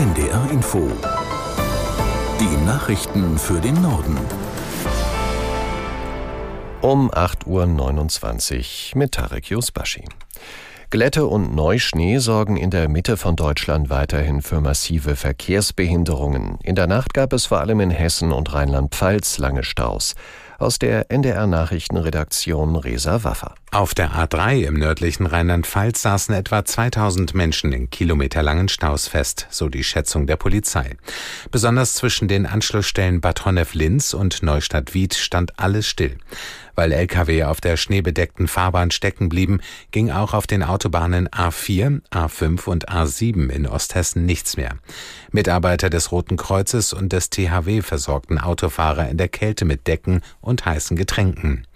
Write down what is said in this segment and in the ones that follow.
NDR Info. Die Nachrichten für den Norden. Um 8.29 Uhr mit Tarek Yusbashi. Glätte und Neuschnee sorgen in der Mitte von Deutschland weiterhin für massive Verkehrsbehinderungen. In der Nacht gab es vor allem in Hessen und Rheinland-Pfalz lange Staus. Aus der NDR Nachrichtenredaktion Resa Waffer. Auf der A3 im nördlichen Rheinland-Pfalz saßen etwa 2000 Menschen in kilometerlangen Staus fest, so die Schätzung der Polizei. Besonders zwischen den Anschlussstellen Bad Honnef-Linz und Neustadt-Wied stand alles still. Weil Lkw auf der schneebedeckten Fahrbahn stecken blieben, ging auch auf den Autobahnen A4, A5 und A7 in Osthessen nichts mehr. Mitarbeiter des Roten Kreuzes und des THW versorgten Autofahrer in der Kälte mit Decken und heißen Getränken.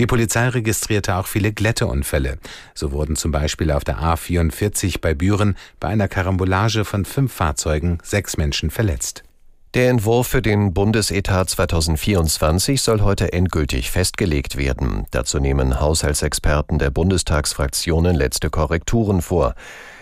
Die Polizei registrierte auch viele Glätteunfälle. So wurden zum Beispiel auf der A44 bei Büren bei einer Karambolage von fünf Fahrzeugen sechs Menschen verletzt. Der Entwurf für den Bundesetat 2024 soll heute endgültig festgelegt werden. Dazu nehmen Haushaltsexperten der Bundestagsfraktionen letzte Korrekturen vor.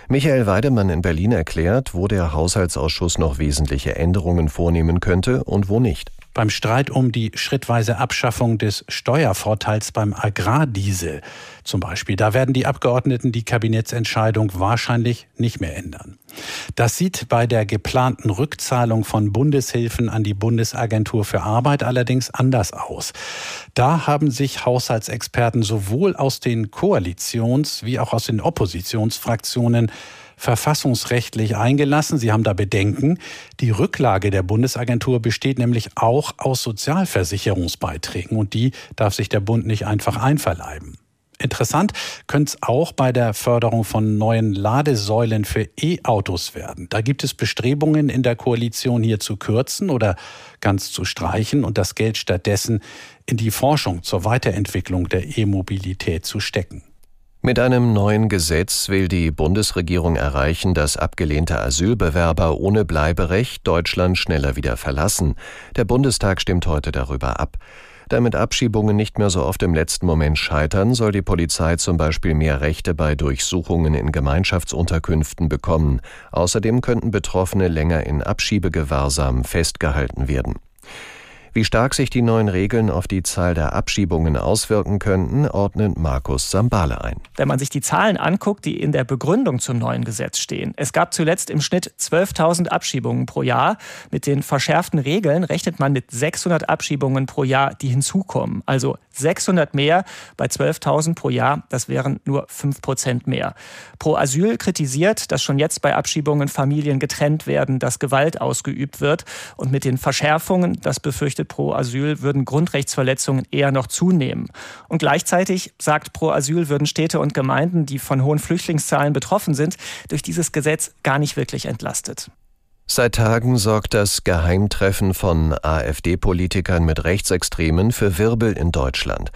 Michael Weidemann in Berlin erklärt, wo der Haushaltsausschuss noch wesentliche Änderungen vornehmen könnte und wo nicht beim Streit um die schrittweise Abschaffung des Steuervorteils beim Agrardiesel zum Beispiel. Da werden die Abgeordneten die Kabinettsentscheidung wahrscheinlich nicht mehr ändern. Das sieht bei der geplanten Rückzahlung von Bundeshilfen an die Bundesagentur für Arbeit allerdings anders aus. Da haben sich Haushaltsexperten sowohl aus den Koalitions- wie auch aus den Oppositionsfraktionen verfassungsrechtlich eingelassen. Sie haben da Bedenken. Die Rücklage der Bundesagentur besteht nämlich auch aus Sozialversicherungsbeiträgen und die darf sich der Bund nicht einfach einverleiben. Interessant könnte es auch bei der Förderung von neuen Ladesäulen für E-Autos werden. Da gibt es Bestrebungen in der Koalition hier zu kürzen oder ganz zu streichen und das Geld stattdessen in die Forschung zur Weiterentwicklung der E-Mobilität zu stecken. Mit einem neuen Gesetz will die Bundesregierung erreichen, dass abgelehnte Asylbewerber ohne Bleiberecht Deutschland schneller wieder verlassen. Der Bundestag stimmt heute darüber ab. Damit Abschiebungen nicht mehr so oft im letzten Moment scheitern, soll die Polizei zum Beispiel mehr Rechte bei Durchsuchungen in Gemeinschaftsunterkünften bekommen. Außerdem könnten Betroffene länger in Abschiebegewahrsam festgehalten werden. Wie stark sich die neuen Regeln auf die Zahl der Abschiebungen auswirken könnten, ordnet Markus Sambale ein. Wenn man sich die Zahlen anguckt, die in der Begründung zum neuen Gesetz stehen. Es gab zuletzt im Schnitt 12.000 Abschiebungen pro Jahr. Mit den verschärften Regeln rechnet man mit 600 Abschiebungen pro Jahr, die hinzukommen. Also 600 mehr bei 12.000 pro Jahr, das wären nur 5 Prozent mehr. Pro Asyl kritisiert, dass schon jetzt bei Abschiebungen Familien getrennt werden, dass Gewalt ausgeübt wird. Und mit den Verschärfungen, das befürchtet pro Asyl würden Grundrechtsverletzungen eher noch zunehmen. Und gleichzeitig sagt pro Asyl würden Städte und Gemeinden, die von hohen Flüchtlingszahlen betroffen sind, durch dieses Gesetz gar nicht wirklich entlastet. Seit Tagen sorgt das Geheimtreffen von AfD-Politikern mit Rechtsextremen für Wirbel in Deutschland.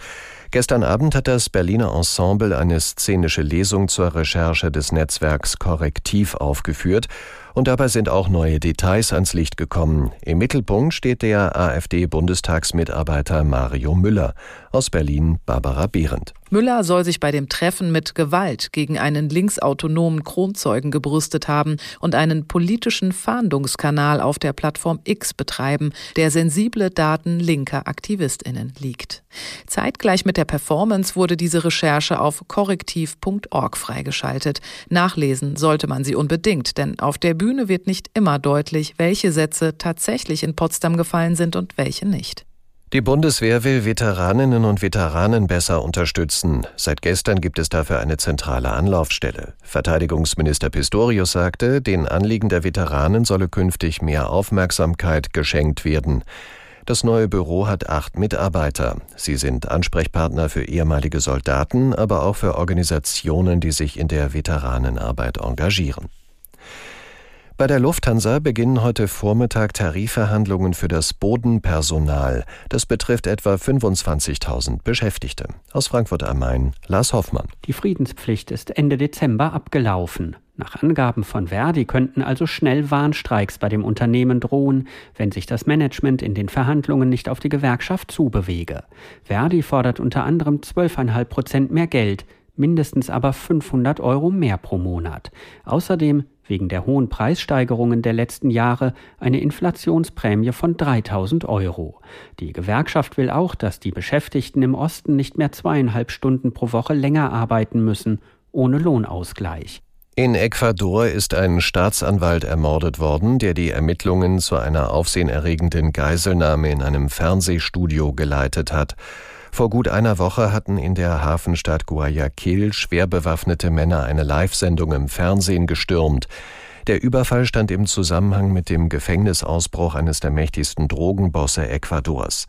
Gestern Abend hat das Berliner Ensemble eine szenische Lesung zur Recherche des Netzwerks Korrektiv aufgeführt und dabei sind auch neue Details ans Licht gekommen. Im Mittelpunkt steht der AfD-Bundestagsmitarbeiter Mario Müller. Aus Berlin Barbara Behrendt. Müller soll sich bei dem Treffen mit Gewalt gegen einen linksautonomen Kronzeugen gebrüstet haben und einen politischen Fahndungskanal auf der Plattform X betreiben, der sensible Daten linker AktivistInnen liegt. Zeitgleich mit der Performance wurde diese Recherche auf korrektiv.org freigeschaltet. Nachlesen sollte man sie unbedingt, denn auf der Bühne wird nicht immer deutlich, welche Sätze tatsächlich in Potsdam gefallen sind und welche nicht. Die Bundeswehr will Veteraninnen und Veteranen besser unterstützen. Seit gestern gibt es dafür eine zentrale Anlaufstelle. Verteidigungsminister Pistorius sagte, den Anliegen der Veteranen solle künftig mehr Aufmerksamkeit geschenkt werden. Das neue Büro hat acht Mitarbeiter. Sie sind Ansprechpartner für ehemalige Soldaten, aber auch für Organisationen, die sich in der Veteranenarbeit engagieren. Bei der Lufthansa beginnen heute Vormittag Tarifverhandlungen für das Bodenpersonal. Das betrifft etwa 25.000 Beschäftigte. Aus Frankfurt am Main, Lars Hoffmann. Die Friedenspflicht ist Ende Dezember abgelaufen. Nach Angaben von Verdi könnten also schnell Warnstreiks bei dem Unternehmen drohen, wenn sich das Management in den Verhandlungen nicht auf die Gewerkschaft zubewege. Verdi fordert unter anderem 12,5 Prozent mehr Geld mindestens aber 500 Euro mehr pro Monat. Außerdem wegen der hohen Preissteigerungen der letzten Jahre eine Inflationsprämie von 3000 Euro. Die Gewerkschaft will auch, dass die Beschäftigten im Osten nicht mehr zweieinhalb Stunden pro Woche länger arbeiten müssen, ohne Lohnausgleich. In Ecuador ist ein Staatsanwalt ermordet worden, der die Ermittlungen zu einer aufsehenerregenden Geiselnahme in einem Fernsehstudio geleitet hat. Vor gut einer Woche hatten in der Hafenstadt Guayaquil schwer bewaffnete Männer eine Live-Sendung im Fernsehen gestürmt. Der Überfall stand im Zusammenhang mit dem Gefängnisausbruch eines der mächtigsten Drogenbosse Ecuadors.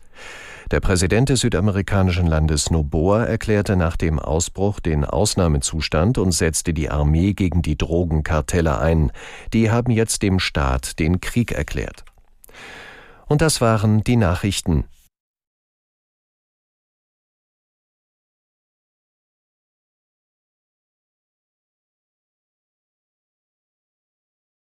Der Präsident des südamerikanischen Landes Noboa erklärte nach dem Ausbruch den Ausnahmezustand und setzte die Armee gegen die Drogenkartelle ein. Die haben jetzt dem Staat den Krieg erklärt. Und das waren die Nachrichten.